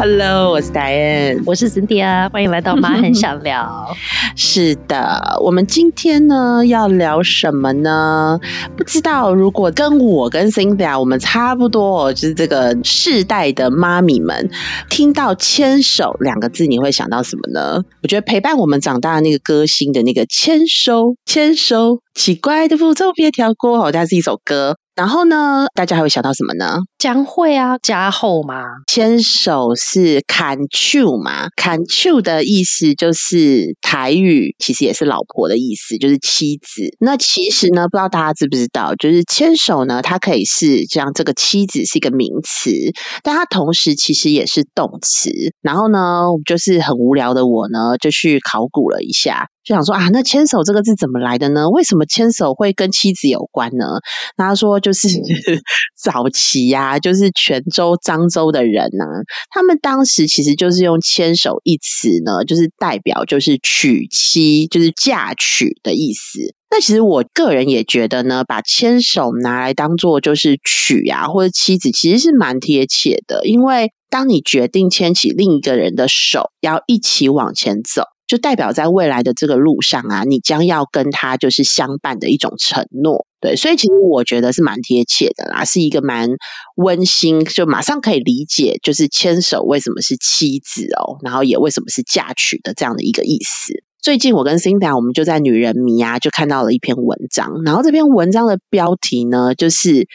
Hello，我是 Diane，我是 Cynthia，欢迎来到妈 很想聊。是的，我们今天呢要聊什么呢？不知道，如果跟我跟 Cynthia 我们差不多，就是这个世代的妈咪们，听到牵手两个字，你会想到什么呢？我觉得陪伴我们长大的那个歌星的那个牵手，牵手，奇怪的步骤别跳过，好像是一首歌。然后呢，大家还会想到什么呢？将会啊，加厚嘛，牵手是 can chu 嘛，can chu 的意思就是台语，其实也是老婆的意思，就是妻子。那其实呢，不知道大家知不知道，就是牵手呢，它可以是像这个妻子是一个名词，但它同时其实也是动词。然后呢，就是很无聊的我呢，就去考古了一下。就想说啊，那牵手这个字怎么来的呢？为什么牵手会跟妻子有关呢？他说就是 早期呀，就是泉州漳州的人呢，他们当时其实就是用牵手一词呢，就是代表就是娶妻，就是嫁娶的意思。那其实我个人也觉得呢，把牵手拿来当做就是娶呀或者妻子，其实是蛮贴切的，因为当你决定牵起另一个人的手，要一起往前走。就代表在未来的这个路上啊，你将要跟他就是相伴的一种承诺，对，所以其实我觉得是蛮贴切的啦，是一个蛮温馨，就马上可以理解，就是牵手为什么是妻子哦，然后也为什么是嫁娶的这样的一个意思。最近我跟 Cindy 我们就在女人迷啊，就看到了一篇文章，然后这篇文章的标题呢，就是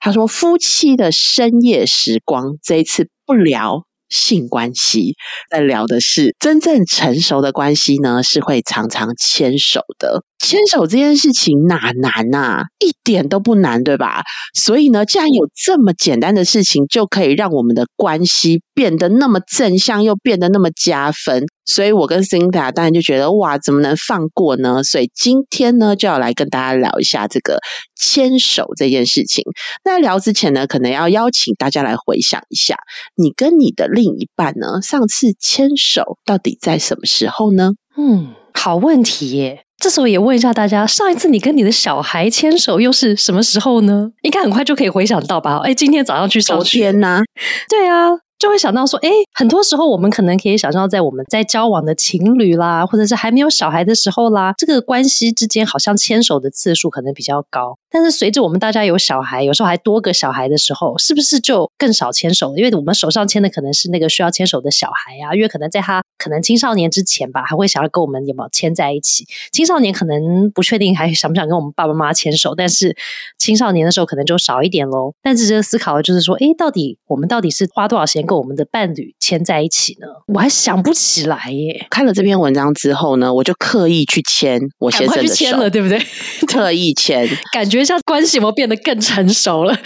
他说夫妻的深夜时光，这一次不聊。性关系在聊的是真正成熟的关系呢，是会常常牵手的。牵手这件事情哪难呐？一点都不难，对吧？所以呢，既然有这么简单的事情，就可以让我们的关系变得那么正向，又变得那么加分。所以我跟 Cinta 当然就觉得哇，怎么能放过呢？所以今天呢，就要来跟大家聊一下这个牵手这件事情。那聊之前呢，可能要邀请大家来回想一下，你跟你的另一半呢，上次牵手到底在什么时候呢？嗯，好问题耶。这时候也问一下大家，上一次你跟你的小孩牵手又是什么时候呢？应该很快就可以回想到吧？哎，今天早上去上学昨天呢？对啊。就会想到说，哎，很多时候我们可能可以想象，在我们在交往的情侣啦，或者是还没有小孩的时候啦，这个关系之间好像牵手的次数可能比较高。但是随着我们大家有小孩，有时候还多个小孩的时候，是不是就更少牵手了？因为我们手上牵的可能是那个需要牵手的小孩啊，因为可能在他可能青少年之前吧，还会想要跟我们有没有牵在一起。青少年可能不确定还想不想跟我们爸爸妈妈牵手，但是青少年的时候可能就少一点喽。但是这个思考的就是说，哎，到底我们到底是花多少时间？跟我们的伴侣牵在一起呢？我还想不起来耶。看了这篇文章之后呢，我就刻意去牵我先生的手，对不对？特意牵，感觉一下关系有没有变得更成熟了？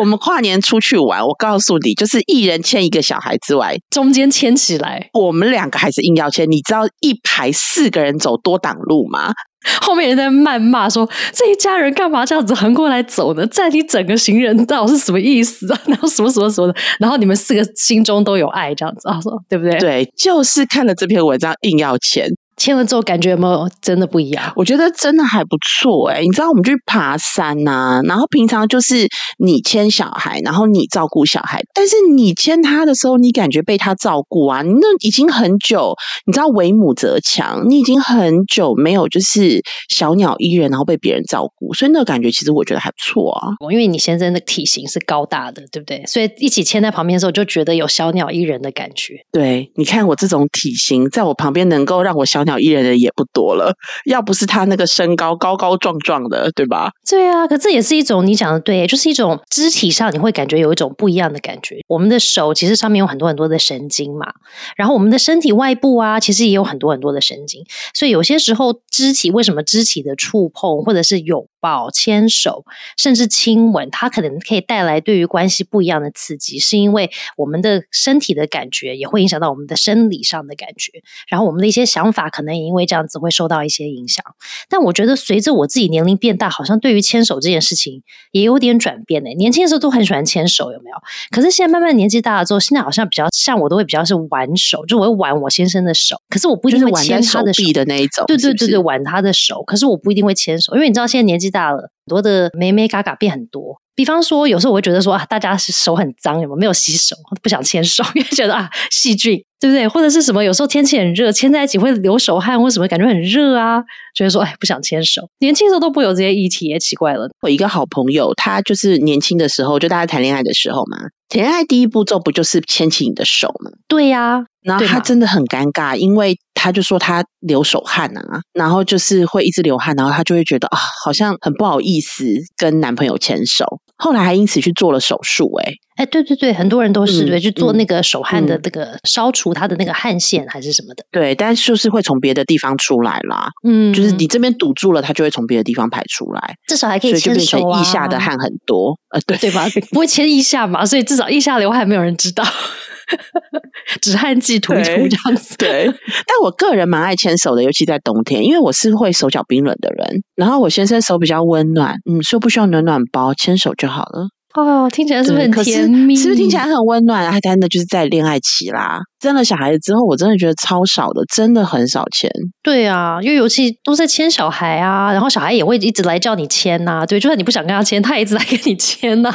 我们跨年出去玩，我告诉你，就是一人牵一个小孩之外，中间牵起来，我们两个还是硬要牵。你知道一排四个人走多挡路吗？后面人在谩骂说：“这一家人干嘛这样子横过来走呢？占你整个行人道是什么意思啊？然后什么什么什么的，然后你们四个心中都有爱，这样子啊，说对不对？对，就是看了这篇文章硬要钱。”签了之后感觉有没有真的不一样？我觉得真的还不错哎！你知道我们去爬山呐，然后平常就是你牵小孩，然后你照顾小孩，但是你牵他的时候，你感觉被他照顾啊！那已经很久，你知道为母则强，你已经很久没有就是小鸟依人，然后被别人照顾，所以那个感觉其实我觉得还不错啊。因为你先生的体型是高大的，对不对？所以一起牵在旁边的时候，就觉得有小鸟依人的感觉。对，你看我这种体型，在我旁边能够让我小鸟。依人的也不多了，要不是他那个身高高高壮壮的，对吧？对啊，可这也是一种你讲的对，就是一种肢体上你会感觉有一种不一样的感觉。我们的手其实上面有很多很多的神经嘛，然后我们的身体外部啊，其实也有很多很多的神经，所以有些时候肢体为什么肢体的触碰或者是拥抱、牵手，甚至亲吻，它可能可以带来对于关系不一样的刺激，是因为我们的身体的感觉也会影响到我们的生理上的感觉，然后我们的一些想法可。可能也因为这样子会受到一些影响，但我觉得随着我自己年龄变大，好像对于牵手这件事情也有点转变呢。年轻的时候都很喜欢牵手，有没有？可是现在慢慢年纪大了之后，现在好像比较像我都会比较是挽手，就我会挽我先生的手，可是我不一定会牵他的手的那一种。对对对对，挽他的手，可是我不一定会牵手，因为你知道现在年纪大了。很多的美眉嘎嘎变很多，比方说，有时候我会觉得说啊，大家是手很脏，有没有没有洗手，不想牵手，因为觉得啊细菌，对不对？或者是什么？有时候天气很热，牵在一起会流手汗，或什么感觉很热啊，觉得说哎不想牵手。年轻时候都不会有这些议题，也奇怪了。我一个好朋友，他就是年轻的时候，就大家谈恋爱的时候嘛，谈恋爱第一步骤不就是牵起你的手吗？对呀。然后他真的很尴尬，因为他就说他流手汗啊，然后就是会一直流汗，然后他就会觉得啊，好像很不好意思跟男朋友牵手。后来还因此去做了手术，哎哎，对对对，很多人都是对去做那个手汗的这个消除他的那个汗腺还是什么的。对，但是就是会从别的地方出来啦，嗯，就是你这边堵住了，它就会从别的地方排出来，至少还可以牵手啊。腋下的汗很多，呃，对对吧？不会牵腋下嘛，所以至少腋下流汗没有人知道。止汗剂涂一涂这样子，对。但我个人蛮爱牵手的，尤其在冬天，因为我是会手脚冰冷的人。然后我先生手比较温暖，嗯，说不需要暖暖包，牵手就好了。哦，听起来是不是很甜蜜？是不是听起来很温暖？还真的就是在恋爱期啦。生了小孩子之后，我真的觉得超少的，真的很少签。对啊，因为尤其都在牵小孩啊，然后小孩也会一直来叫你牵呐。对，就算你不想跟他牵，他也一直来跟你牵呐。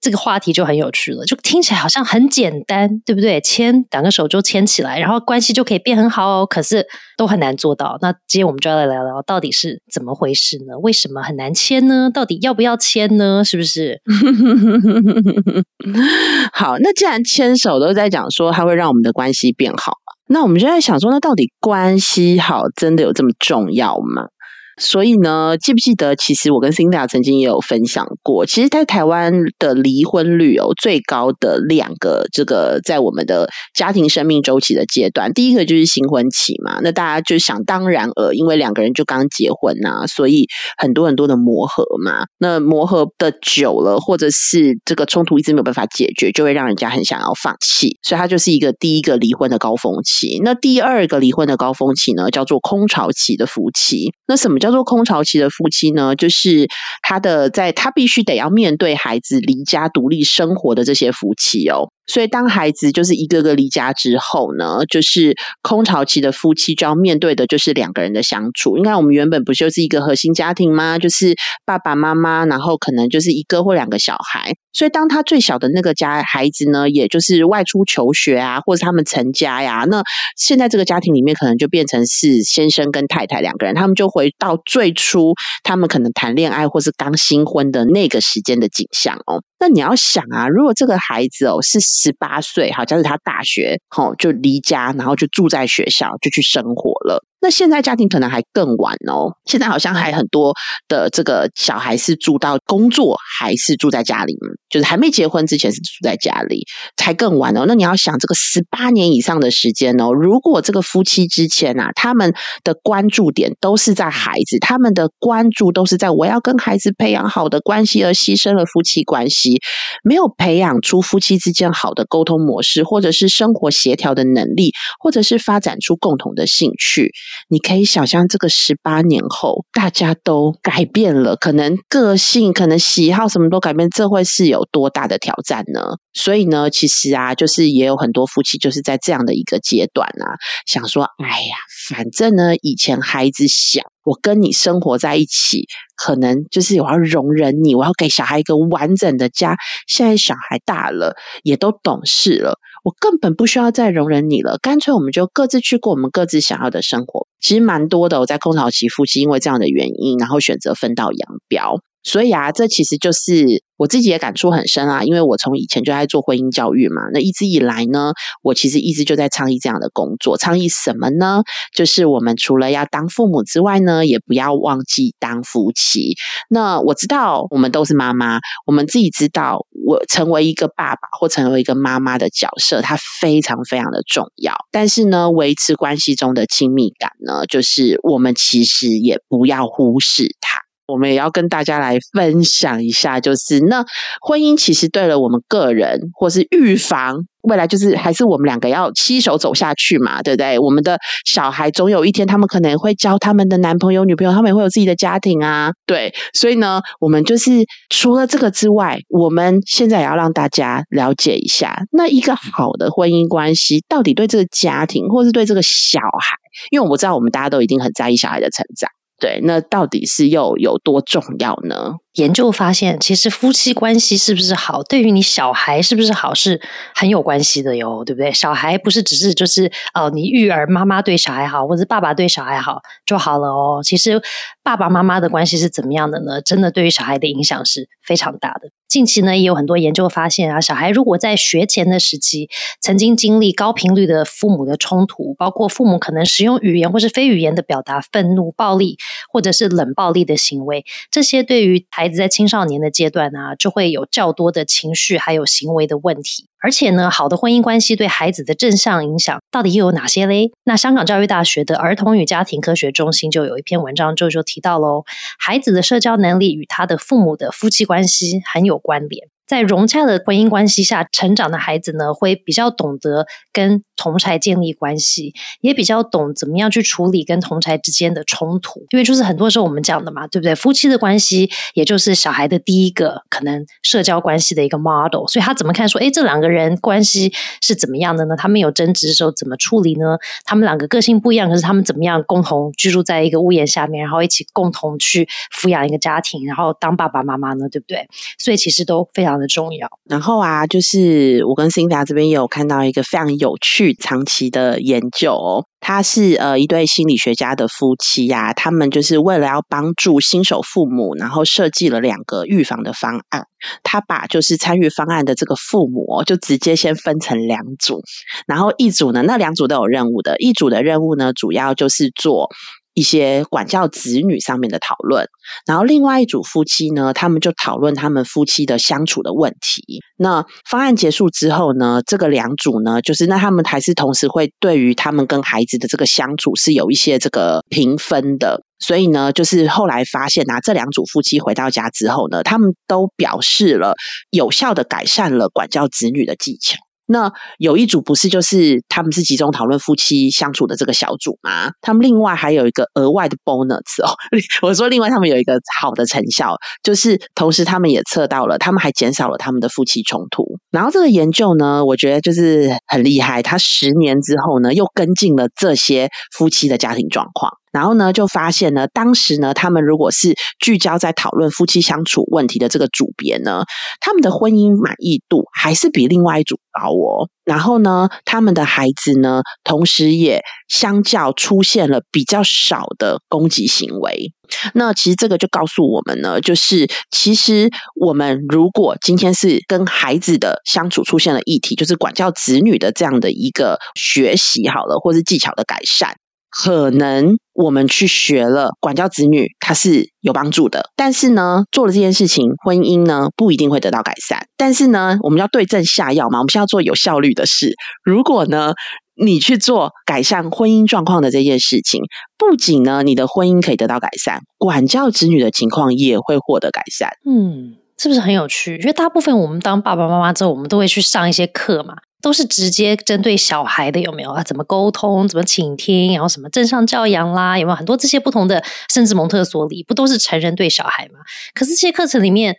这个话题就很有趣了，就听起来好像很简单，对不对？牵两个手就牵起来，然后关系就可以变很好哦。可是都很难做到。那今天我们就要来聊聊，到底是怎么回事呢？为什么很难牵呢？到底要不要牵呢？是不是？好，那既然牵手都在讲说，它会让我们的关系变好，那我们就在想说，那到底关系好真的有这么重要吗？所以呢，记不记得？其实我跟 Cindy 曾经也有分享过，其实，在台湾的离婚率有最高的两个，这个在我们的家庭生命周期的阶段，第一个就是新婚期嘛。那大家就想当然呃，因为两个人就刚结婚呐，所以很多很多的磨合嘛。那磨合的久了，或者是这个冲突一直没有办法解决，就会让人家很想要放弃。所以它就是一个第一个离婚的高峰期。那第二个离婚的高峰期呢，叫做空巢期的夫妻。那什么叫叫做空巢期的夫妻呢？就是他的在他必须得要面对孩子离家独立生活的这些夫妻哦。所以，当孩子就是一个个离家之后呢，就是空巢期的夫妻就要面对的就是两个人的相处。因为我们原本不就是一个核心家庭吗？就是爸爸妈妈，然后可能就是一个或两个小孩。所以，当他最小的那个家孩子呢，也就是外出求学啊，或者他们成家呀，那现在这个家庭里面可能就变成是先生跟太太两个人，他们就回到最初他们可能谈恋爱或是刚新婚的那个时间的景象哦。那你要想啊，如果这个孩子哦是十八岁，好，像是他大学，好就离家，然后就住在学校，就去生活了。那现在家庭可能还更晚哦，现在好像还很多的这个小孩是住到工作还是住在家里，就是还没结婚之前是住在家里，才更晚哦。那你要想这个十八年以上的时间哦，如果这个夫妻之前啊，他们的关注点都是在孩子，他们的关注都是在我要跟孩子培养好的关系，而牺牲了夫妻关系，没有培养出夫妻之间好的沟通模式，或者是生活协调的能力，或者是发展出共同的兴趣。你可以想象，这个十八年后，大家都改变了，可能个性、可能喜好什么都改变，这会是有多大的挑战呢？所以呢，其实啊，就是也有很多夫妻就是在这样的一个阶段啊，想说，哎呀，反正呢，以前孩子小，我跟你生活在一起，可能就是我要容忍你，我要给小孩一个完整的家。现在小孩大了，也都懂事了。我根本不需要再容忍你了，干脆我们就各自去过我们各自想要的生活。其实蛮多的，我在空巢期夫妻因为这样的原因，然后选择分道扬镳。所以啊，这其实就是我自己也感触很深啊，因为我从以前就在做婚姻教育嘛。那一直以来呢，我其实一直就在倡议这样的工作。倡议什么呢？就是我们除了要当父母之外呢，也不要忘记当夫妻。那我知道我们都是妈妈，我们自己知道，我成为一个爸爸或成为一个妈妈的角色，它非常非常的重要。但是呢，维持关系中的亲密感呢，就是我们其实也不要忽视它。我们也要跟大家来分享一下，就是那婚姻其实对了我们个人，或是预防未来，就是还是我们两个要携手走下去嘛，对不对？我们的小孩总有一天，他们可能会交他们的男朋友、女朋友，他们也会有自己的家庭啊，对。所以呢，我们就是除了这个之外，我们现在也要让大家了解一下，那一个好的婚姻关系到底对这个家庭，或是对这个小孩，因为我知道我们大家都一定很在意小孩的成长。对，那到底是又有多重要呢？研究发现，其实夫妻关系是不是好，对于你小孩是不是好，是很有关系的哟，对不对？小孩不是只是就是哦，你育儿妈妈对小孩好，或者爸爸对小孩好就好了哦。其实爸爸妈妈的关系是怎么样的呢？真的对于小孩的影响是非常大的。近期呢，也有很多研究发现啊，小孩如果在学前的时期曾经经历高频率的父母的冲突，包括父母可能使用语言或是非语言的表达愤怒、暴力，或者是冷暴力的行为，这些对于孩子在青少年的阶段呢，就会有较多的情绪还有行为的问题。而且呢，好的婚姻关系对孩子的正向影响到底又有哪些嘞？那香港教育大学的儿童与家庭科学中心就有一篇文章就就提到喽，孩子的社交能力与他的父母的夫妻关系很有关联。在融洽的婚姻关系下成长的孩子呢，会比较懂得跟同才建立关系，也比较懂怎么样去处理跟同才之间的冲突。因为就是很多时候我们讲的嘛，对不对？夫妻的关系，也就是小孩的第一个可能社交关系的一个 model。所以他怎么看说，哎，这两个人关系是怎么样的呢？他们有争执的时候怎么处理呢？他们两个个性不一样，可是他们怎么样共同居住在一个屋檐下面，然后一起共同去抚养一个家庭，然后当爸爸妈妈呢？对不对？所以其实都非常。的重要。然后啊，就是我跟 Cindy 这边也有看到一个非常有趣、长期的研究哦。他是呃一对心理学家的夫妻呀，他们就是为了要帮助新手父母，然后设计了两个预防的方案。他把就是参与方案的这个父母，就直接先分成两组，然后一组呢，那两组都有任务的，一组的任务呢，主要就是做。一些管教子女上面的讨论，然后另外一组夫妻呢，他们就讨论他们夫妻的相处的问题。那方案结束之后呢，这个两组呢，就是那他们还是同时会对于他们跟孩子的这个相处是有一些这个评分的。所以呢，就是后来发现啊，这两组夫妻回到家之后呢，他们都表示了有效的改善了管教子女的技巧。那有一组不是就是他们是集中讨论夫妻相处的这个小组吗？他们另外还有一个额外的 bonus 哦。我说另外他们有一个好的成效，就是同时他们也测到了，他们还减少了他们的夫妻冲突。然后这个研究呢，我觉得就是很厉害。他十年之后呢，又跟进了这些夫妻的家庭状况。然后呢，就发现呢，当时呢，他们如果是聚焦在讨论夫妻相处问题的这个组别呢，他们的婚姻满意度还是比另外一组高哦。然后呢，他们的孩子呢，同时也相较出现了比较少的攻击行为。那其实这个就告诉我们呢，就是其实我们如果今天是跟孩子的相处出现了议题，就是管教子女的这样的一个学习好了，或是技巧的改善。可能我们去学了管教子女，它是有帮助的。但是呢，做了这件事情，婚姻呢不一定会得到改善。但是呢，我们要对症下药嘛，我们需要做有效率的事。如果呢，你去做改善婚姻状况的这件事情，不仅呢你的婚姻可以得到改善，管教子女的情况也会获得改善。嗯，是不是很有趣？因为大部分我们当爸爸妈妈之后，我们都会去上一些课嘛。都是直接针对小孩的，有没有啊？怎么沟通？怎么倾听？然后什么正向教养啦？有没有很多这些不同的？甚至蒙特梭利不都是成人对小孩吗？可是这些课程里面。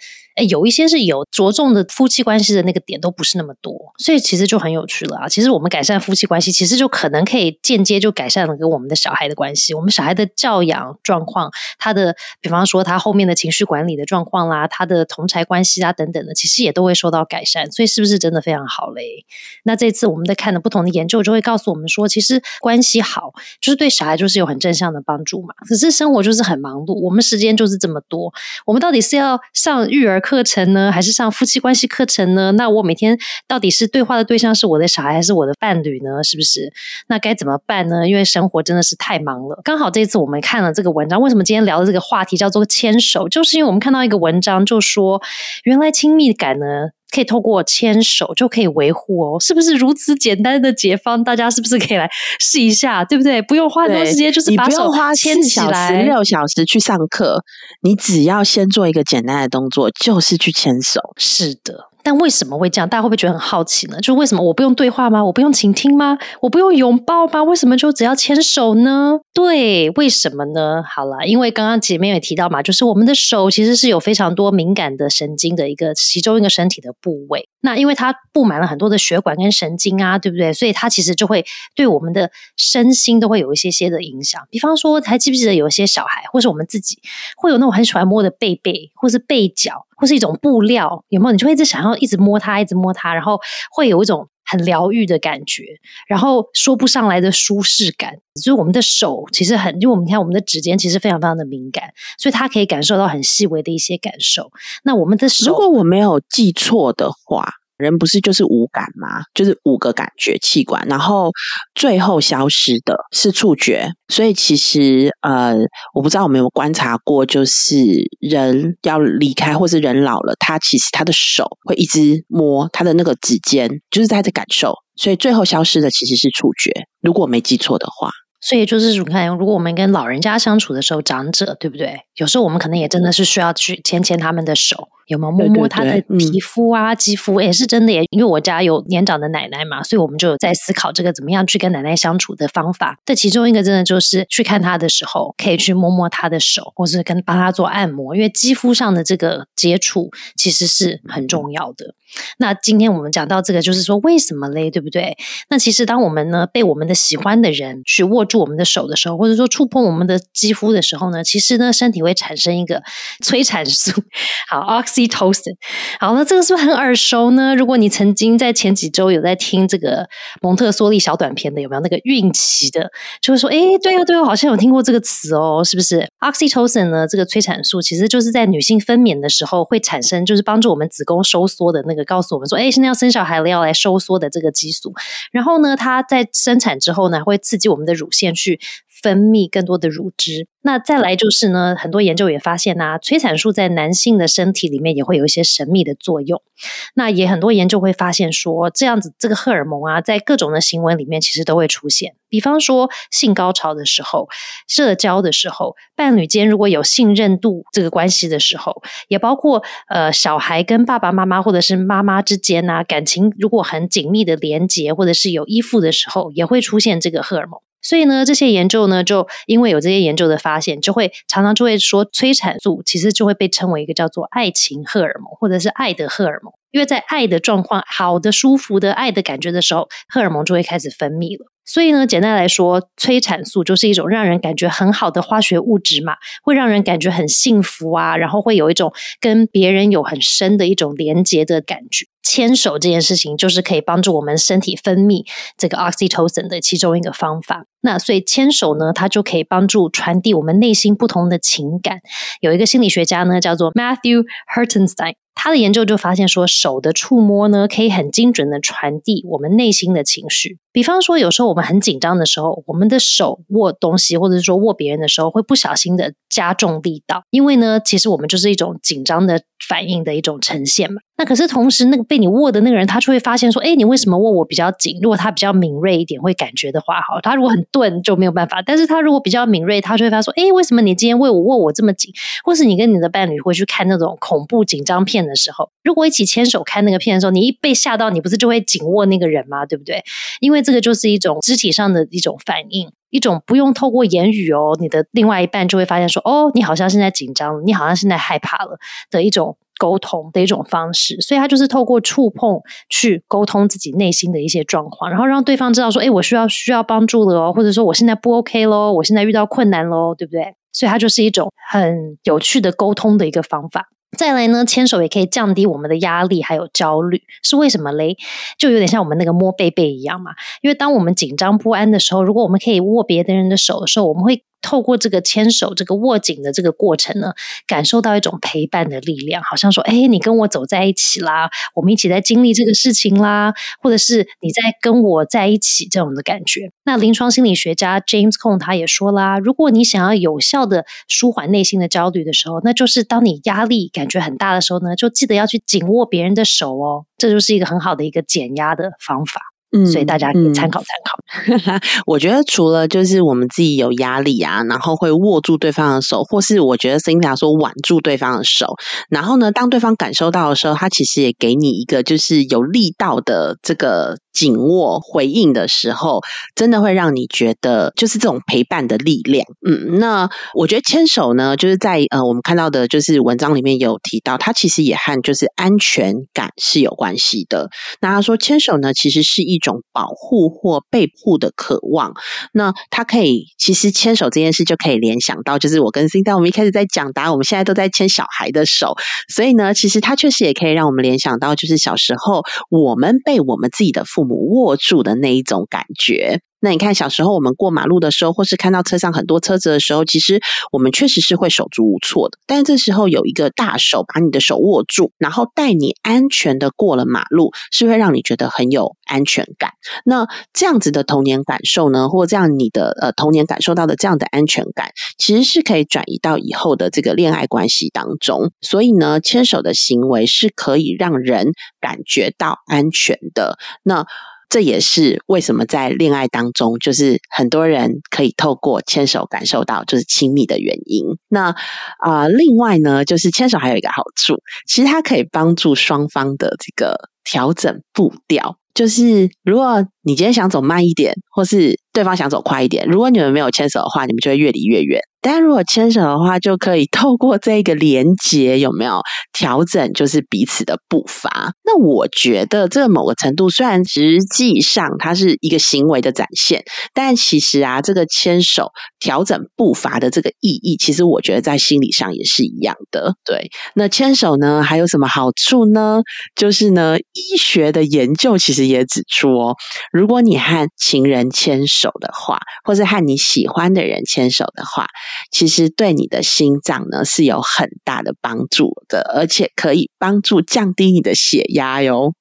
有一些是有着重的夫妻关系的那个点都不是那么多，所以其实就很有趣了啊！其实我们改善夫妻关系，其实就可能可以间接就改善了跟我们的小孩的关系。我们小孩的教养状况，他的比方说他后面的情绪管理的状况啦，他的同才关系啊等等的，其实也都会受到改善。所以是不是真的非常好嘞？那这次我们在看的不同的研究，就会告诉我们说，其实关系好就是对小孩就是有很正向的帮助嘛。可是生活就是很忙碌，我们时间就是这么多，我们到底是要上育儿？课课程呢，还是上夫妻关系课程呢？那我每天到底是对话的对象是我的小孩还是我的伴侣呢？是不是？那该怎么办呢？因为生活真的是太忙了。刚好这次我们看了这个文章，为什么今天聊的这个话题叫做牵手？就是因为我们看到一个文章，就说原来亲密感呢。可以透过牵手就可以维护哦，是不是如此简单的解方？大家是不是可以来试一下？对不对？不用花很多时间，就是把手牵起来，六小时去上课，你只要先做一个简单的动作，就是去牵手。是的。但为什么会这样？大家会不会觉得很好奇呢？就为什么我不用对话吗？我不用倾听吗？我不用拥抱吗？为什么就只要牵手呢？对，为什么呢？好了，因为刚刚前面也提到嘛，就是我们的手其实是有非常多敏感的神经的一个其中一个身体的部位。那因为它布满了很多的血管跟神经啊，对不对？所以它其实就会对我们的身心都会有一些些的影响。比方说，还记不记得有一些小孩，或是我们自己，会有那种很喜欢摸的背背，或是背脚，或是一种布料，有没有？你就会一直想要一直摸它，一直摸它，然后会有一种很疗愈的感觉，然后说不上来的舒适感。就是我们的手其实很，因为我们看我们的指尖其实非常非常的敏感，所以它可以感受到很细微的一些感受。那我们的手，如果我没有记错的话。人不是就是五感吗？就是五个感觉器官，然后最后消失的是触觉。所以其实呃，我不知道我们有观察过，就是人要离开或是人老了，他其实他的手会一直摸他的那个指尖，就是在这感受。所以最后消失的其实是触觉，如果我没记错的话。所以就是你看，如果我们跟老人家相处的时候，长者对不对？有时候我们可能也真的是需要去牵牵他们的手。有没有摸摸他的皮肤啊？肌肤也是真的，耶因为我家有年长的奶奶嘛，所以我们就有在思考这个怎么样去跟奶奶相处的方法。这其中一个真的就是去看她的时候，可以去摸摸她的手，或是跟帮她做按摩，因为肌肤上的这个接触其实是很重要的。那今天我们讲到这个，就是说为什么嘞？对不对？那其实当我们呢被我们的喜欢的人去握住我们的手的时候，或者说触碰我们的肌肤的时候呢，其实呢身体会产生一个催产素，好 oxytocin，好，那这个是不是很耳熟呢？如果你曾经在前几周有在听这个蒙特梭利小短片的，有没有那个孕期的，就会说，哎，对啊，对啊，好像有听过这个词哦，是不是？oxytocin 呢？这个催产素其实就是在女性分娩的时候会产生，就是帮助我们子宫收缩的那个，告诉我们说，哎，现在要生小孩了，要来收缩的这个激素。然后呢，它在生产之后呢，会刺激我们的乳腺去。分泌更多的乳汁。那再来就是呢，很多研究也发现呐，催产素在男性的身体里面也会有一些神秘的作用。那也很多研究会发现说，这样子这个荷尔蒙啊，在各种的行为里面其实都会出现。比方说性高潮的时候、社交的时候、伴侣间如果有信任度这个关系的时候，也包括呃小孩跟爸爸妈妈或者是妈妈之间啊感情如果很紧密的连结或者是有依附的时候，也会出现这个荷尔蒙。所以呢，这些研究呢，就因为有这些研究的发现，就会常常就会说，催产素其实就会被称为一个叫做爱情荷尔蒙，或者是爱的荷尔蒙。因为在爱的状况、好的、舒服的爱的感觉的时候，荷尔蒙就会开始分泌了。所以呢，简单来说，催产素就是一种让人感觉很好的化学物质嘛，会让人感觉很幸福啊，然后会有一种跟别人有很深的一种连接的感觉。牵手这件事情，就是可以帮助我们身体分泌这个 oxytocin 的其中一个方法。那所以牵手呢，它就可以帮助传递我们内心不同的情感。有一个心理学家呢，叫做 Matthew Hertenstein。他的研究就发现说，手的触摸呢，可以很精准的传递我们内心的情绪。比方说，有时候我们很紧张的时候，我们的手握东西，或者是说握别人的时候，会不小心的加重力道。因为呢，其实我们就是一种紧张的反应的一种呈现嘛。那可是同时，那个被你握的那个人，他就会发现说，哎，你为什么握我比较紧？如果他比较敏锐一点，会感觉的话，好，他如果很钝就没有办法。但是他如果比较敏锐，他就会发现说，哎，为什么你今天为我握我这么紧？或是你跟你的伴侣会去看那种恐怖紧张片片的时候，如果一起牵手看那个片的时候，你一被吓到，你不是就会紧握那个人吗？对不对？因为这个就是一种肢体上的一种反应，一种不用透过言语哦，你的另外一半就会发现说，哦，你好像现在紧张，你好像现在害怕了的一种。沟通的一种方式，所以他就是透过触碰去沟通自己内心的一些状况，然后让对方知道说：“哎，我需要需要帮助了哦，或者说我现在不 OK 喽，我现在遇到困难喽，对不对？”所以它就是一种很有趣的沟通的一个方法。再来呢，牵手也可以降低我们的压力还有焦虑，是为什么嘞？就有点像我们那个摸背背一样嘛。因为当我们紧张不安的时候，如果我们可以握别的人的手的时候，我们会。透过这个牵手、这个握紧的这个过程呢，感受到一种陪伴的力量，好像说：“哎，你跟我走在一起啦，我们一起在经历这个事情啦，或者是你在跟我在一起这种的感觉。”那临床心理学家 James Cone 他也说啦，如果你想要有效的舒缓内心的焦虑的时候，那就是当你压力感觉很大的时候呢，就记得要去紧握别人的手哦，这就是一个很好的一个减压的方法。嗯，所以大家可以参考参考。我觉得除了就是我们自己有压力啊，然后会握住对方的手，或是我觉得 Cynthia 说挽住对方的手，然后呢，当对方感受到的时候，他其实也给你一个就是有力道的这个。紧握回应的时候，真的会让你觉得就是这种陪伴的力量。嗯，那我觉得牵手呢，就是在呃，我们看到的，就是文章里面有提到，它其实也和就是安全感是有关系的。那他说，牵手呢，其实是一种保护或被护的渴望。那它可以，其实牵手这件事就可以联想到，就是我跟 c i n 我们一开始在讲答，我们现在都在牵小孩的手，所以呢，其实它确实也可以让我们联想到，就是小时候我们被我们自己的父母。握住的那一种感觉。那你看，小时候我们过马路的时候，或是看到车上很多车子的时候，其实我们确实是会手足无措的。但这时候有一个大手把你的手握住，然后带你安全的过了马路，是会让你觉得很有安全感。那这样子的童年感受呢，或这样你的呃童年感受到的这样的安全感，其实是可以转移到以后的这个恋爱关系当中。所以呢，牵手的行为是可以让人感觉到安全的。那这也是为什么在恋爱当中，就是很多人可以透过牵手感受到就是亲密的原因。那啊，另外呢，就是牵手还有一个好处，其实它可以帮助双方的这个调整步调。就是如果你今天想走慢一点，或是对方想走快一点，如果你们没有牵手的话，你们就会越离越远。但如果牵手的话，就可以透过这个连接，有没有调整，就是彼此的步伐。那我觉得这某个程度，虽然实际上它是一个行为的展现，但其实啊，这个牵手调整步伐的这个意义，其实我觉得在心理上也是一样的。对，那牵手呢，还有什么好处呢？就是呢，医学的研究其实也指出哦，如果你和情人牵手的话，或是和你喜欢的人牵手的话。其实对你的心脏呢是有很大的帮助的，而且可以帮助降低你的血压哟。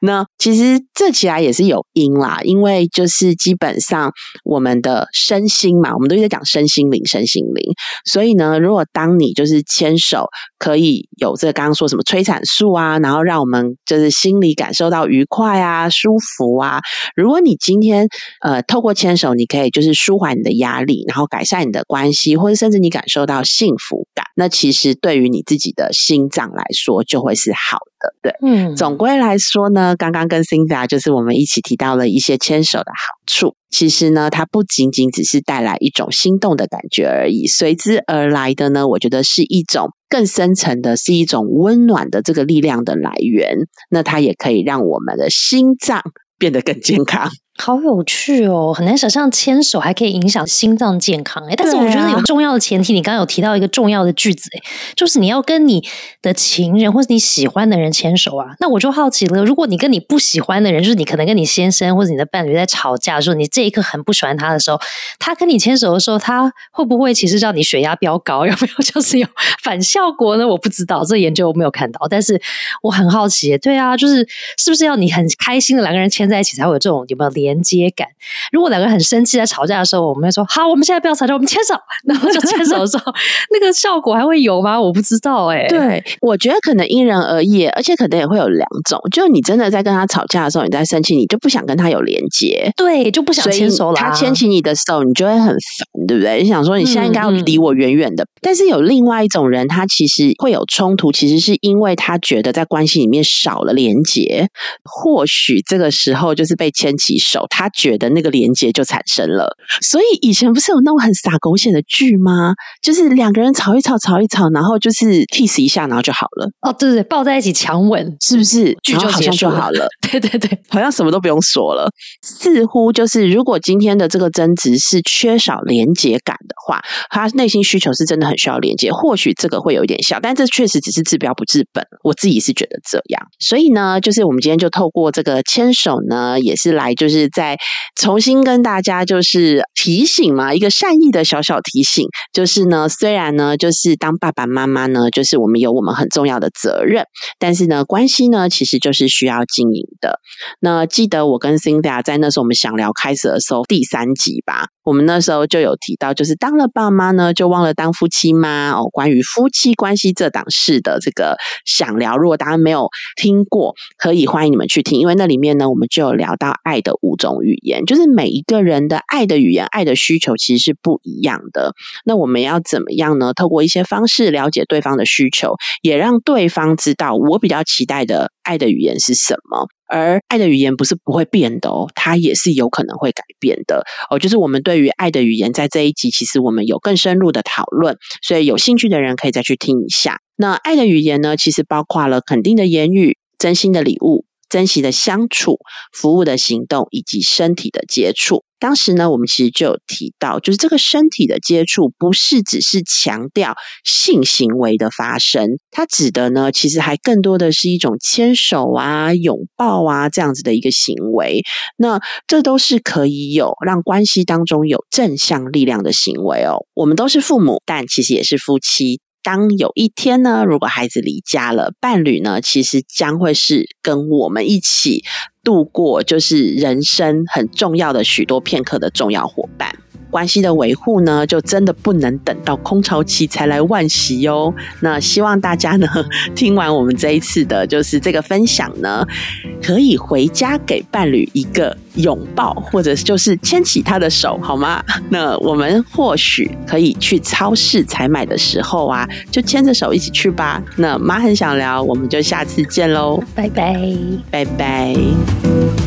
那其实这起来也是有因啦，因为就是基本上我们的身心嘛，我们都在讲身心灵，身心灵。所以呢，如果当你就是牵手，可以有这刚刚说什么催产素啊，然后让我们就是心里感受到愉快啊、舒服啊。如果你今天呃透过牵手，你可以就是舒缓你的压力，然后改善你的关系，或者甚至你感受到幸福感，那其实对于你自己的心脏来说，就会是好的。对，嗯，总归来说。呢，刚刚跟 Cinda 就是我们一起提到了一些牵手的好处。其实呢，它不仅仅只是带来一种心动的感觉而已，随之而来的呢，我觉得是一种更深层的，是一种温暖的这个力量的来源。那它也可以让我们的心脏变得更健康。好有趣哦，很难想象牵手还可以影响心脏健康哎，但是我觉得有重要的前提，你刚刚有提到一个重要的句子哎，就是你要跟你的情人或者你喜欢的人牵手啊。那我就好奇了，如果你跟你不喜欢的人，就是你可能跟你先生或者你的伴侣在吵架，的时候你这一刻很不喜欢他的时候，他跟你牵手的时候，他会不会其实让你血压飙高？有没有就是有反效果呢？我不知道，这研究我没有看到，但是我很好奇，对啊，就是是不是要你很开心的两个人牵在一起才会有这种有没有连？连接感。如果两个人很生气在吵架的时候，我们会说：“好，我们现在不要吵架，我们牵手。” 然后就牵手的时候，那个效果还会有吗？我不知道哎。对，我觉得可能因人而异，而且可能也会有两种。就你真的在跟他吵架的时候，你在生气，你就不想跟他有连接，对，就不想牵手了。他牵起你的手，你就会很烦，对不对？你想说你现在应该要离我远远的。但是有另外一种人，他其实会有冲突，其实是因为他觉得在关系里面少了连接。或许这个时候就是被牵起手。他觉得那个连接就产生了，所以以前不是有那种很傻狗血的剧吗？就是两个人吵一吵，吵一吵，然后就是 kiss 一下，然后就好了。哦，对对，抱在一起强吻，是不是剧就好像就好了？对对对，好像什么都不用说了。似乎就是，如果今天的这个争执是缺少连接感的话，他内心需求是真的很需要连接，或许这个会有一点小，但这确实只是治标不治本。我自己是觉得这样，所以呢，就是我们今天就透过这个牵手呢，也是来就是在重新跟大家就是提醒嘛，一个善意的小小提醒，就是呢，虽然呢，就是当爸爸妈妈呢，就是我们有我们很重要的责任，但是呢，关系呢，其实就是需要经营的。那记得我跟 Cindy 在那时候我们想聊开始的时候第三集吧，我们那时候就有提到，就是当了爸妈呢，就忘了当夫妻吗？哦，关于夫妻关系这档事的这个想聊，如果大家没有听过，可以欢迎你们去听，因为那里面呢，我们就有聊到爱的五种语言，就是每一个人的爱的语言、爱的需求其实是不一样的。那我们要怎么样呢？透过一些方式了解对方的需求，也让对方知道我比较期待的爱的语言是什么。而爱的语言不是不会变的哦，它也是有可能会改变的哦。就是我们对于爱的语言，在这一集其实我们有更深入的讨论，所以有兴趣的人可以再去听一下。那爱的语言呢，其实包括了肯定的言语、真心的礼物。珍惜的相处、服务的行动以及身体的接触。当时呢，我们其实就有提到，就是这个身体的接触，不是只是强调性行为的发生，它指的呢，其实还更多的是一种牵手啊、拥抱啊这样子的一个行为。那这都是可以有让关系当中有正向力量的行为哦。我们都是父母，但其实也是夫妻。当有一天呢，如果孩子离家了，伴侣呢，其实将会是跟我们一起度过，就是人生很重要的许多片刻的重要伙伴。关系的维护呢，就真的不能等到空巢期才来惋惜哟。那希望大家呢，听完我们这一次的，就是这个分享呢，可以回家给伴侣一个拥抱，或者就是牵起他的手，好吗？那我们或许可以去超市采买的时候啊，就牵着手一起去吧。那妈很想聊，我们就下次见喽，拜拜，拜拜。